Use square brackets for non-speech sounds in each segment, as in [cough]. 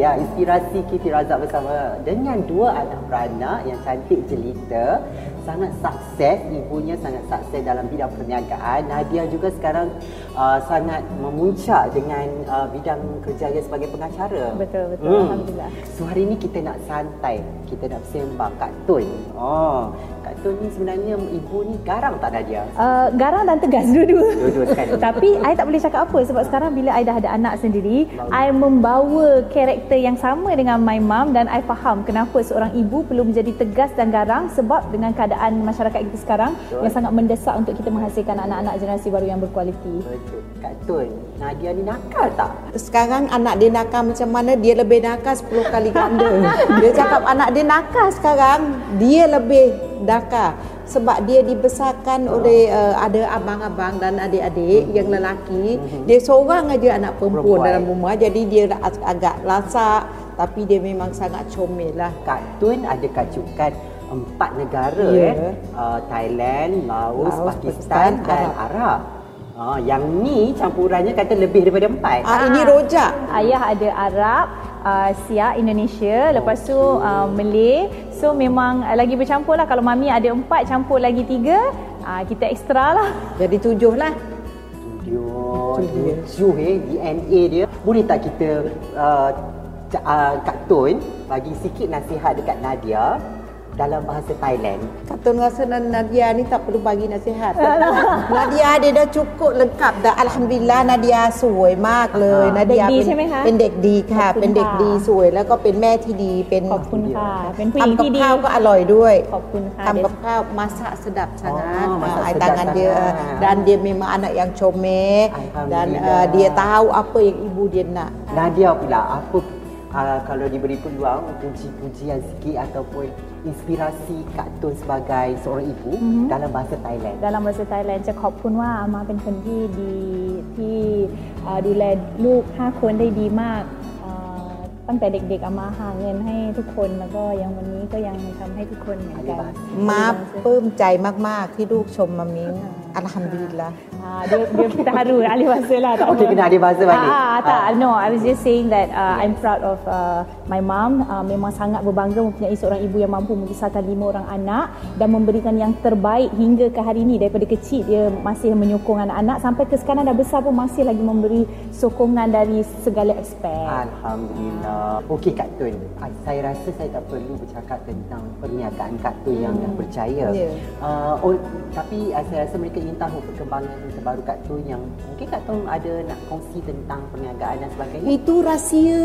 Ya, inspirasi Kiti Razak bersama dengan dua anak beranak yang cantik jelita sangat sukses, ibunya sangat sukses dalam bidang perniagaan. Nadia juga sekarang uh, sangat memuncak dengan uh, bidang kerjaya sebagai pengacara. Betul, betul. Hmm. Alhamdulillah. So hari ini kita nak santai, kita nak sembang Kak Tun. Oh, Tun ni sebenarnya ibu ni garang tak Nadia? Uh, garang dan tegas [laughs] dua-dua. Dua-dua sekali. Tapi I tak boleh cakap apa sebab sekarang bila I dah ada anak sendiri, I membawa karakter yang sama dengan my mom dan I faham kenapa seorang ibu perlu menjadi tegas dan garang sebab dengan keadaan keadaan masyarakat kita sekarang Betul. yang sangat mendesak untuk kita menghasilkan anak-anak generasi baru yang berkualiti. Betul. Kak Tun, Nadia ni nakal tak? Sekarang anak dia nakal macam mana, dia lebih nakal 10 kali ganda. [laughs] dia cakap anak dia nakal sekarang, dia lebih nakal sebab dia dibesarkan oleh uh, ada abang-abang dan adik-adik yang lelaki mm-hmm. dia seorang aja anak perempuan, perempuan dalam rumah jadi dia agak lasak tapi dia memang sangat comel lah Kak Tun ada kacukan empat negara yeah. eh uh, Thailand, Laos, Laos Pakistan, Pakistan dan Arab. Arab. Uh, yang ni campurannya kata lebih daripada empat. Ah, ini rojak. Ayah ada Arab, uh, Siak Indonesia, lepas tu uh, Malay. So memang uh, lagi bercampur lah. Kalau mami ada empat, campur lagi tiga, uh, kita ekstra lah. Jadi tujuh lah. Tujuh, tujuh eh DNA dia. Boleh tak kita uh, uh, Kak Tun bagi sikit nasihat dekat Nadia dalam bahasa Thailand. Kata rasa Nadia ni tak perlu bagi nasihat. Nadia dia dah cukup lengkap dah. Alhamdulillah Nadia สวยมากเลย Nadia เป็นเด็กดีค่ะ เป็นเด็กดีสวย แล้วก็เป็นแม่ที่ดี เป็นขอบคุณค่ะ เป็นผู้หญิงทำกับที่ดีข้าวก็อร่อยด้วย ขอบคุณค่ะทำกับข้าว masak sedap sangat Oh, masak Ai sedap tangan dia sangat. dan dia memang anak yang comel dan uh, dia tahu apa yang ibu dia nak. Nadia pula apa uh, kalau diberi peluang puji-pujian sikit ataupun inspirasi Kak Tun sebagai seorang ibu mm-hmm. dalam bahasa Thailand. ดังภาษาไทยแลนด์จะขอบคุณว่าอามาเป็นคนที่ดีที่เอ่อดูแลลูก 5 คนได้ดีมากเอ่อตั้งแต่เด็กๆอามาหาเงินให้ทุกคนแล้วก็ยังวันนี้ก็ยังทำให้ทุกคนเหมือนกันมาปลื้มใจมากๆที่ลูกชมมามิงอัลฮัมดุลิลละ Ah, dia dia terharu ahli bahasa lah tak [laughs] apa. kena ahli bahasa balik. Ah, ah, tak, no, I was just saying that uh, I'm proud of uh, my mom. Uh, memang sangat berbangga mempunyai seorang ibu yang mampu membesarkan lima orang anak dan memberikan yang terbaik hingga ke hari ini daripada kecil dia masih menyokong anak-anak sampai ke sekarang dah besar pun masih lagi memberi sokongan dari segala aspek. Alhamdulillah. Okey Kak Tun, ah, saya rasa saya tak perlu bercakap tentang perniagaan Kak Tun yang yang berjaya. Ya. Uh, oh, tapi uh, saya rasa mereka ingin tahu perkembangan terbaru Kak Tun yang mungkin Kak Tun ada nak kongsi tentang perniagaan dan sebagainya. Itu rahsia.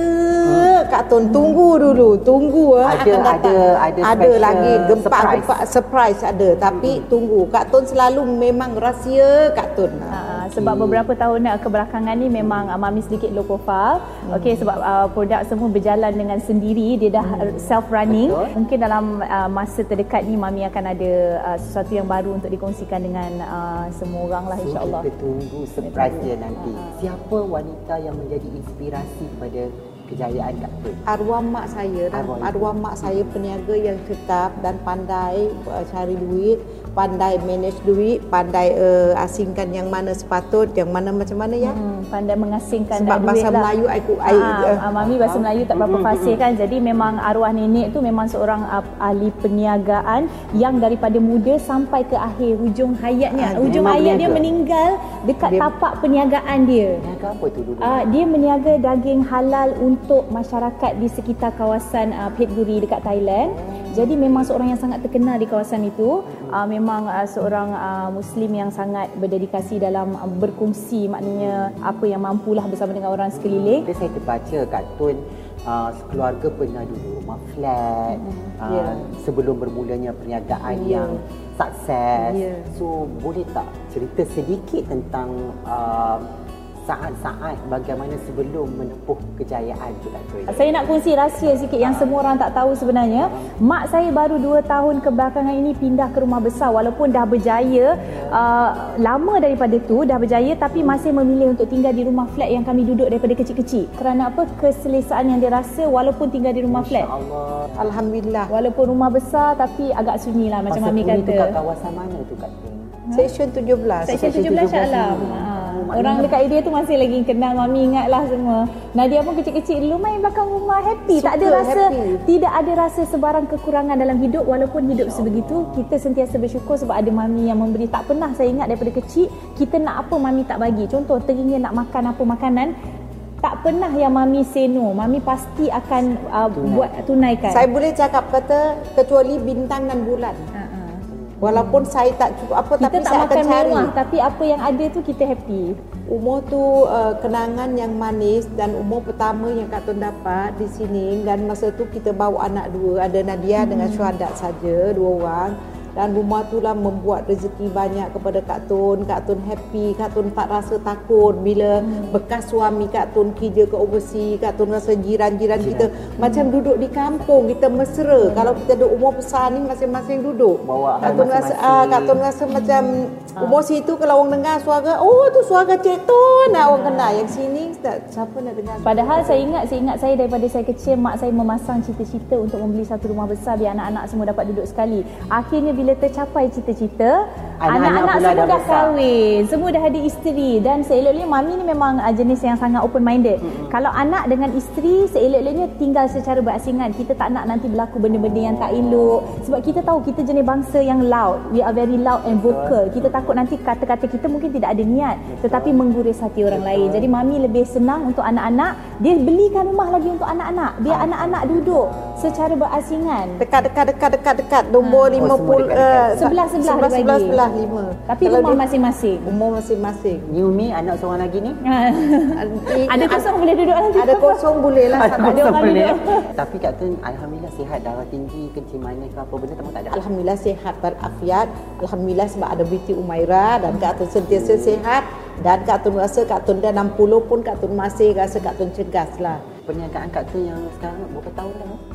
Kak Tun tunggu dulu, tunggu ah, Ada- akan datang. ada- ada ada lagi gempa surprise. surprise ada tapi tunggu. Kak Tun selalu memang rahsia Kak Tun. Uh, sebab beberapa tahun uh, kebelakangan ni memang uh, Mami sedikit low profile. Hmm. Okey sebab uh, produk semua berjalan dengan sendiri, dia dah hmm. self running. Betul. Mungkin dalam uh, masa terdekat ni Mami akan ada uh, sesuatu yang baru untuk dikongsikan dengan uh, semua orang lah So, insya-Allah. kita tunggu surprise dia nanti. Ah. Siapa wanita yang menjadi inspirasi kepada kejayaan Kak Tun? Arwah mak saya dah. Arwah. Arwah mak saya peniaga yang tetap dan pandai uh, cari duit, pandai manage duit, pandai uh, asingkan yang mana sepatut, yang mana macam mana ya. Hmm, pandai mengasingkan Sebab duit bahasa lah. Melayu aku I, Ah, uh, Mami bahasa Melayu tak berapa Hmm, fasih kan. Jadi memang arwah nenek tu memang seorang ah, ahli perniagaan yang daripada muda sampai ke akhir hujung hayatnya. Ah, hujung hayat dia berniaga. meninggal dekat Dia- tapak perniagaan dia. Niaga apa tu dulu? Uh, dia meniaga daging halal untuk masyarakat di sekitar kawasan uh, Petguri dekat Thailand. Jadi memang seorang yang sangat terkenal di kawasan itu. Uh, memang uh, seorang uh, Muslim yang sangat berdedikasi dalam uh, berkongsi maknanya apa yang mampulah bersama dengan orang sekeliling. Bila saya terbaca Kak Tun uh, sekeluarga pernah duduk rumah flat uh, Ya. sebelum bermulanya perniagaan Ya. yang sukses. Ya. So boleh tak cerita sedikit tentang uh, saat-saat bagaimana sebelum menempuh kejayaan tu Tun? Saya nak kongsi rahsia sikit yang semua orang tak tahu sebenarnya. Mak saya baru 2 tahun kebelakangan ini pindah ke rumah besar walaupun dah berjaya uh, lama daripada tu dah berjaya tapi masih memilih untuk tinggal di rumah flat yang kami duduk daripada kecil-kecil. Kerana apa? Keselesaan yang dia rasa walaupun tinggal di rumah flat. Allah. Alhamdulillah. Walaupun rumah besar tapi agak sunyi lah macam Masa Mami tu kat kata. kawasan mana tu Kak Tun? Session 17. Section Section 17 Shah 17 Alam. Ha. Orang dekat area tu masih lagi kenal Mami ingat lah semua. Nadia pun kecil-kecil dulu main belakang rumah happy. tak ada rasa happy. tidak ada rasa sebarang kekurangan dalam hidup walaupun hidup sebegitu kita sentiasa bersyukur sebab ada Mami yang memberi. Tak pernah saya ingat daripada kecil kita nak apa Mami tak bagi. Contoh teringin nak makan apa makanan tak pernah yang Mami say no. Mami pasti akan uh, buat tunaikan. Saya boleh cakap kata kecuali bintang dan bulan. Ha-ha. Walaupun saya tak cukup apa Kita tapi tak saya akan makan cari. mewah tapi apa yang ada tu kita happy. Umur tu uh, kenangan yang manis dan umur pertama yang Kak Tun dapat di sini dan masa tu kita bawa anak dua ada Nadia hmm. dengan Syuhadat saja dua orang dan rumah tu lah membuat rezeki banyak kepada Kak Tun. Kak Tun happy Kak Tun tak rasa takut. Bila hmm. bekas suami Kak Tun kerja ke overseas Kak Tun rasa jiran-jiran kita. Macam duduk di kampung kita mesra. Kalau kita duduk umur besar ni masing-masing duduk. Bawa Kak Tun rasa ah. Kak Tun rasa macam umur situ kalau orang dengar suara oh tu suara Cik Tun. Nak orang kenal. Yang sini tak siapa nak dengar? Padahal saya ingat saya ingat saya daripada saya kecil mak saya memasang cita-cita untuk membeli satu rumah besar biar anak-anak semua dapat duduk sekali. Akhirnya bila tercapai cita-cita, Anak-anak semua dah dah kahwin, semua dah ada isteri dan seelok-eloknya mami ni memang uh, jenis yang sangat open minded. Mm-hmm. Kalau anak dengan isteri seelok-eloknya tinggal secara berasingan. Kita tak nak nanti berlaku benda-benda yang tak elok sebab kita tahu kita jenis bangsa yang loud. We are very loud and vocal. Kita takut nanti kata-kata kita mungkin tidak ada niat tetapi mengguris hati orang lain. Jadi mami lebih senang untuk anak-anak dia belikan rumah lagi untuk anak-anak. Biar anak-anak duduk secara berasingan. dekat dekat dekat dekat dekat nombor Oh, 50 semua eh, Sebelah-sebelah sebelah dia sebelah bagi. sebelah lima Tapi Kalau rumah dia- masing-masing. umur masing-masing Yumi anak seorang lagi ni Nanti- ada kosong boleh duduk lagi. ada kosong boleh lah Ada orang boleh. [laughs] Tapi Kak Tun Alhamdulillah sihat darah tinggi kencing manis ke apa benda tak tak ada. Alhamdulillah sihat berafiat Alhamdulillah sebab ada binti Umaira dan Kak Tun sentiasa sihat dan Kak Tun rasa Kak Tun dah 60 pun Kak Tun masih rasa Kak Tun cergas lah Perniagaan Kak Tun yang sekarang berapa tahun dah?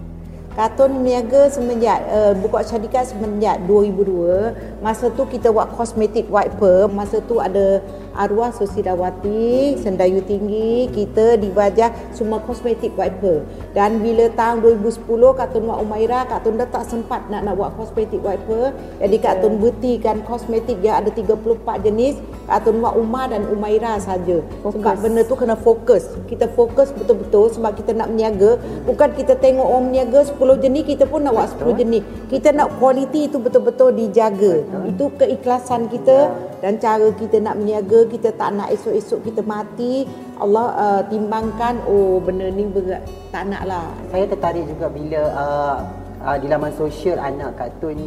Kak Tun niaga semenjak uh, buka syarikat semenjak 2002 masa tu kita buat cosmetic wiper. Masa tu ada arwah Susidawati Sendayu Tinggi kita dibajak semua cosmetic wiper. Dan bila tahun 2010 Kak Tun buat Umaira Kak Tun dah tak sempat nak nak buat cosmetic wiper. Jadi Kak Tun berhentikan kosmetik yang ada 34 jenis Kak Tun buat Umar dan Umaira saja. Sebab benda tu kena fokus. Kita fokus betul-betul sebab kita nak meniaga. Bukan kita tengok orang meniaga 10 jenis kita pun nak buat 10 jenis. Kita nak kualiti itu betul-betul dijaga. Itu keikhlasan kita dan cara kita nak meniaga kita tak nak esok-esok kita mati Allah uh, timbangkan oh benda ni berat. Tak nak lah. Saya tertarik juga bila uh, uh, di laman sosial anak Kak Tun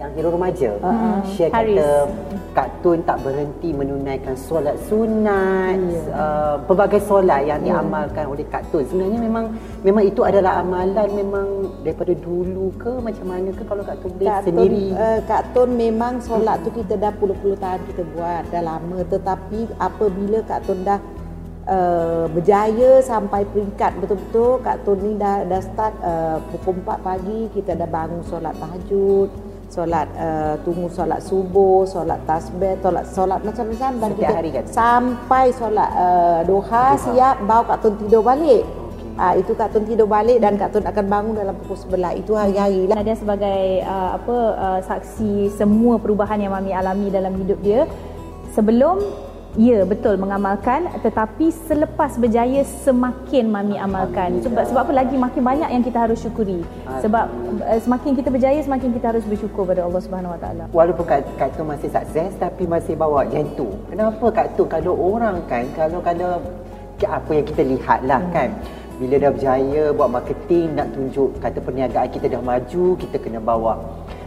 yang hero remaja uh, share Haris. kata Kak Tun tak berhenti menunaikan solat sunat uh, pelbagai solat yang diamalkan oleh Kak Tun. Sebenarnya memang memang itu adalah amalan memang daripada dulu ke macam mana ke kalau Kak Tun boleh Kak Tun, sendiri? uh, Kak Tun memang solat tu kita dah puluh-puluh tahun kita buat dah lama. Tetapi apabila Kak Tun dah uh, berjaya sampai peringkat betul-betul Kak Tun ni dah dah start uh, pukul 4 pagi kita dah bangun solat tahajud solat uh, tunggu solat subuh solat tasbih solat solat macam-macam dan Setiap kita hari kan? sampai solat uh, duha siap bawa Kak Tun tidur balik Ah itu Kak Tun tidur balik dan Kak Tun akan bangun dalam pukul 11 itu hari-hari lah Nadia sebagai uh, apa uh, saksi semua perubahan yang Mami alami dalam hidup dia. Sebelum Ya betul mengamalkan tetapi selepas berjaya semakin mami amalkan. Sebab sebab apa lagi? Makin banyak yang kita harus syukuri. Sebab uh, semakin kita berjaya semakin kita harus bersyukur pada Allah Subhanahu Wa Taala. Walaupun Kak, Kak Tun masih sukses tapi masih bawa jantung. Kenapa Kak Tun kalau orang kan kalau kalau apa yang kita lihat lah hmm. kan bila dah berjaya buat marketing nak tunjuk kata perniagaan kita dah maju kita kena bawa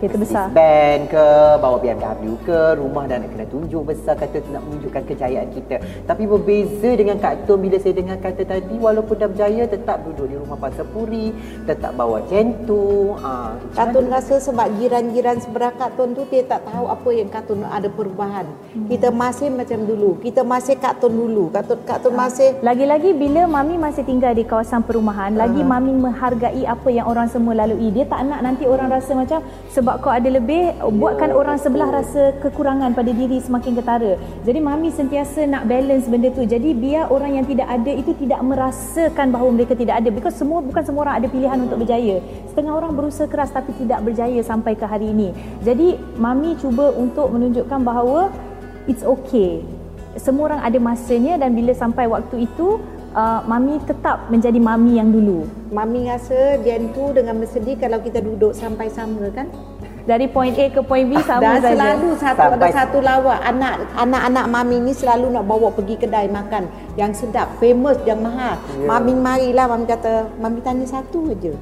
Kereta besar. Band ke, bawa BMW ke, rumah dah nak kena tunjuk besar kata nak menunjukkan kejayaan kita. Tapi berbeza dengan Kak Tun bila saya dengar kata tadi walaupun dah berjaya tetap duduk di rumah pasar puri, tetap bawa jantung. Ah, Kak Tun rasa sebab jiran-jiran sebelah Kak Tun tu dia tak tahu apa yang Kak Tun ada perubahan. Kita masih macam dulu. Kita masih Kak Tun dulu. Kak Tun, Kak Tun masih Lagi-lagi bila Mami masih tinggal di kawasan perumahan, lagi Mami menghargai apa yang orang semua lalui. Dia tak nak nanti orang rasa macam sebab sebab kau ada lebih buatkan orang sebelah rasa kekurangan pada diri semakin ketara. Jadi mami sentiasa nak balance benda tu. Jadi biar orang yang tidak ada itu tidak merasakan bahawa mereka tidak ada because semua bukan semua orang ada pilihan untuk berjaya. Setengah orang berusaha keras tapi tidak berjaya sampai ke hari ini. Jadi mami cuba untuk menunjukkan bahawa it's okay. Semua orang ada masanya dan bila sampai waktu itu uh, mami tetap menjadi mami yang dulu. Mami rasa Jen tu dengan bersedih kalau kita duduk sampai sama kan? Dari point A ke point B sama Dan saja. selalu satu Sampai- ada satu lawak anak anak-anak mami ni selalu nak bawa pergi kedai makan yang sedap, famous, yang mahal. Ya. Mami marilah mami kata, mami tanya satu aja.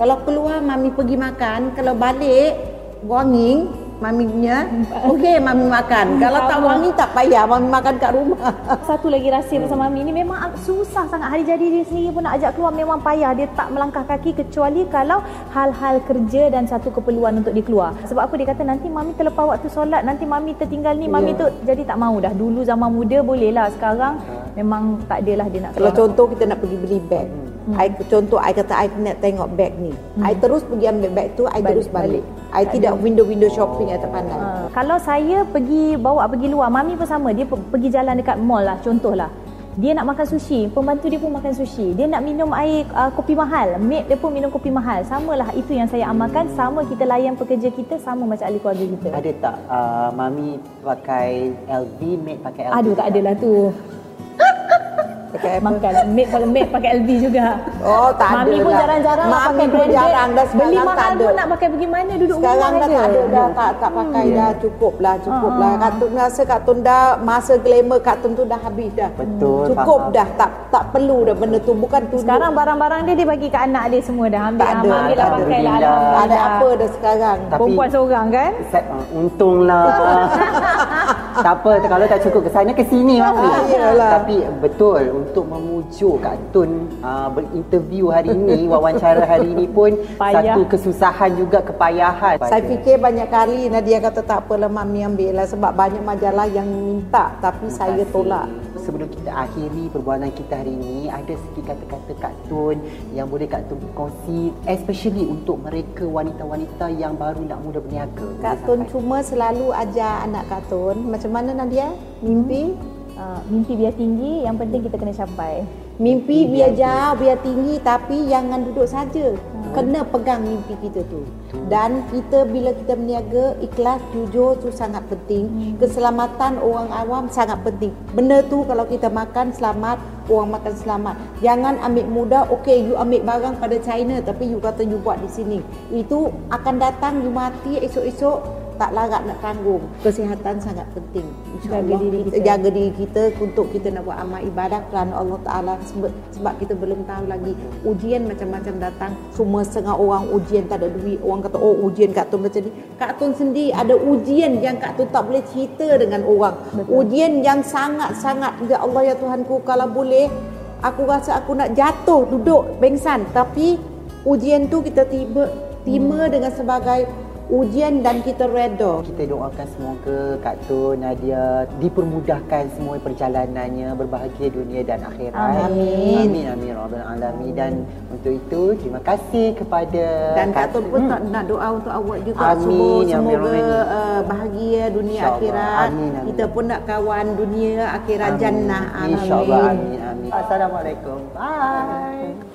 Kalau keluar mami pergi makan, kalau balik wangi mami punya, okey mami makan. Kalau tak wangi tak payah mami makan kat rumah. [laughs] Satu lagi rahsia bersama Mami ni memang susah sangat. Hari jadi dia sendiri pun nak ajak keluar memang payah. Dia tak melangkah kaki kecuali kalau hal-hal kerja dan satu keperluan untuk dia keluar. Sebab apa dia kata nanti Mami terlepas waktu solat, nanti Mami tertinggal ni, Mami tu jadi tak mau dah. Dulu zaman muda boleh lah. Sekarang memang tak adalah dia nak Kalau keluar. contoh kita nak pergi beli beg. Hmm. I, contoh I kata I nak tengok beg ni. Hmm. I terus pergi ambil beg tu, I Balik, terus balik. balik. I tidak window-window shopping I tak pandai. Ha, kalau saya pergi bawa pergi luar, Mami pun sama. Dia pe- pergi jalan dekat mall lah, contohlah. Dia nak makan sushi, pembantu dia pun makan sushi. Dia nak minum air uh, kopi mahal, maid dia pun minum kopi mahal. Samalah itu yang saya amalkan, sama kita layan pekerja kita sama macam ahli keluarga kita. Ada tak uh, mami pakai LV, maid pakai LV? Aduh tak adalah tu. Pakai? Makan maid pakai maid pakai LV juga. Oh, tak ada Mami pun lah. jarang-jarang lah Mami pakai pun branded. jarang dah sekarang Beli mahal ada. pun nak pakai pergi mana duduk Sekarang rumah dah aja. tak ada dah tak tak pakai dah cukup lah cukup lah. Ah. Kak Tun rasa Kak Tun dah masa glamour Kak Tun tu dah habis dah. Betul, Cukup faham. dah tak tak perlu dah benda tu bukan tu. Sekarang barang-barang dia dia bagi ke anak dia semua dah. Ambil Tak ada, ambil lah tak ada. pakai lah. Ada apa dah sekarang. Tapi- Perempuan seorang kan? Untunglah. [laughs] tak apa, kalau tak cukup ke sana ke sini mami. Ah, iyalah. Tapi betul untuk memujuk Kak Tun uh, berinterview hari ini, [laughs] wawancara hari ini pun Payah. satu kesusahan juga kepayahan. Saya fikir banyak kali Nadia kata tak apalah mami ambil lah sebab banyak majalah yang minta tapi Terima saya kasih. tolak. Sebelum kita akhiri perbualan kita hari ini, ada sikit kata-kata Kak Tun yang boleh Kak Tun kongsi especially untuk mereka wanita-wanita yang baru nak mula berniaga. Kak Tun cuma selalu ajar anak Kak Tun macam mana Nadia? Mimpi? Uh, mimpi biar tinggi, yang penting kita kena capai. Mimpi biar jauh, biar tinggi tapi jangan duduk saja. Kena pegang mimpi kita tu. Dan kita bila kita berniaga, ikhlas, jujur tu sangat penting. Keselamatan orang awam sangat penting. Benda tu kalau kita makan selamat, orang makan selamat. Jangan ambil mudah, okey you ambil barang pada China tapi you kata you buat di sini. Itu akan datang you mati esok-esok tak larat nak tanggung. Kesihatan sangat penting. Jaga diri kita jaga diri kita untuk kita nak buat amal ibadah kerana Allah Ta'ala sebab, sebab kita belum tahu lagi ujian macam-macam datang semua setengah orang ujian tak ada duit orang kata oh ujian Kak Tun macam ni Kak Tun sendiri ada ujian yang Kak Tun tak boleh cerita dengan orang Betul. ujian yang sangat-sangat ya Allah ya Tuhanku kalau boleh aku rasa aku nak jatuh duduk pengsan tapi ujian tu kita tiba terima Hmm. dengan sebagai ujian dan kita reda Kita doakan semoga Kak Tun, Nadia dipermudahkan semua perjalanannya berbahagia dunia dan akhirat. Amin. Amin amin rabbal alamin dan untuk itu terima kasih kepada Dan Kak Tun pun Hmm. nak, nak doa untuk awak juga Amin, semua semoga Amin. uh, bahagia dunia InsyaAllah. akhirat. Amin, amin. Kita pun nak kawan dunia akhirat jannah. Amin. InsyaAllah amin amin. Assalamualaikum. Bye.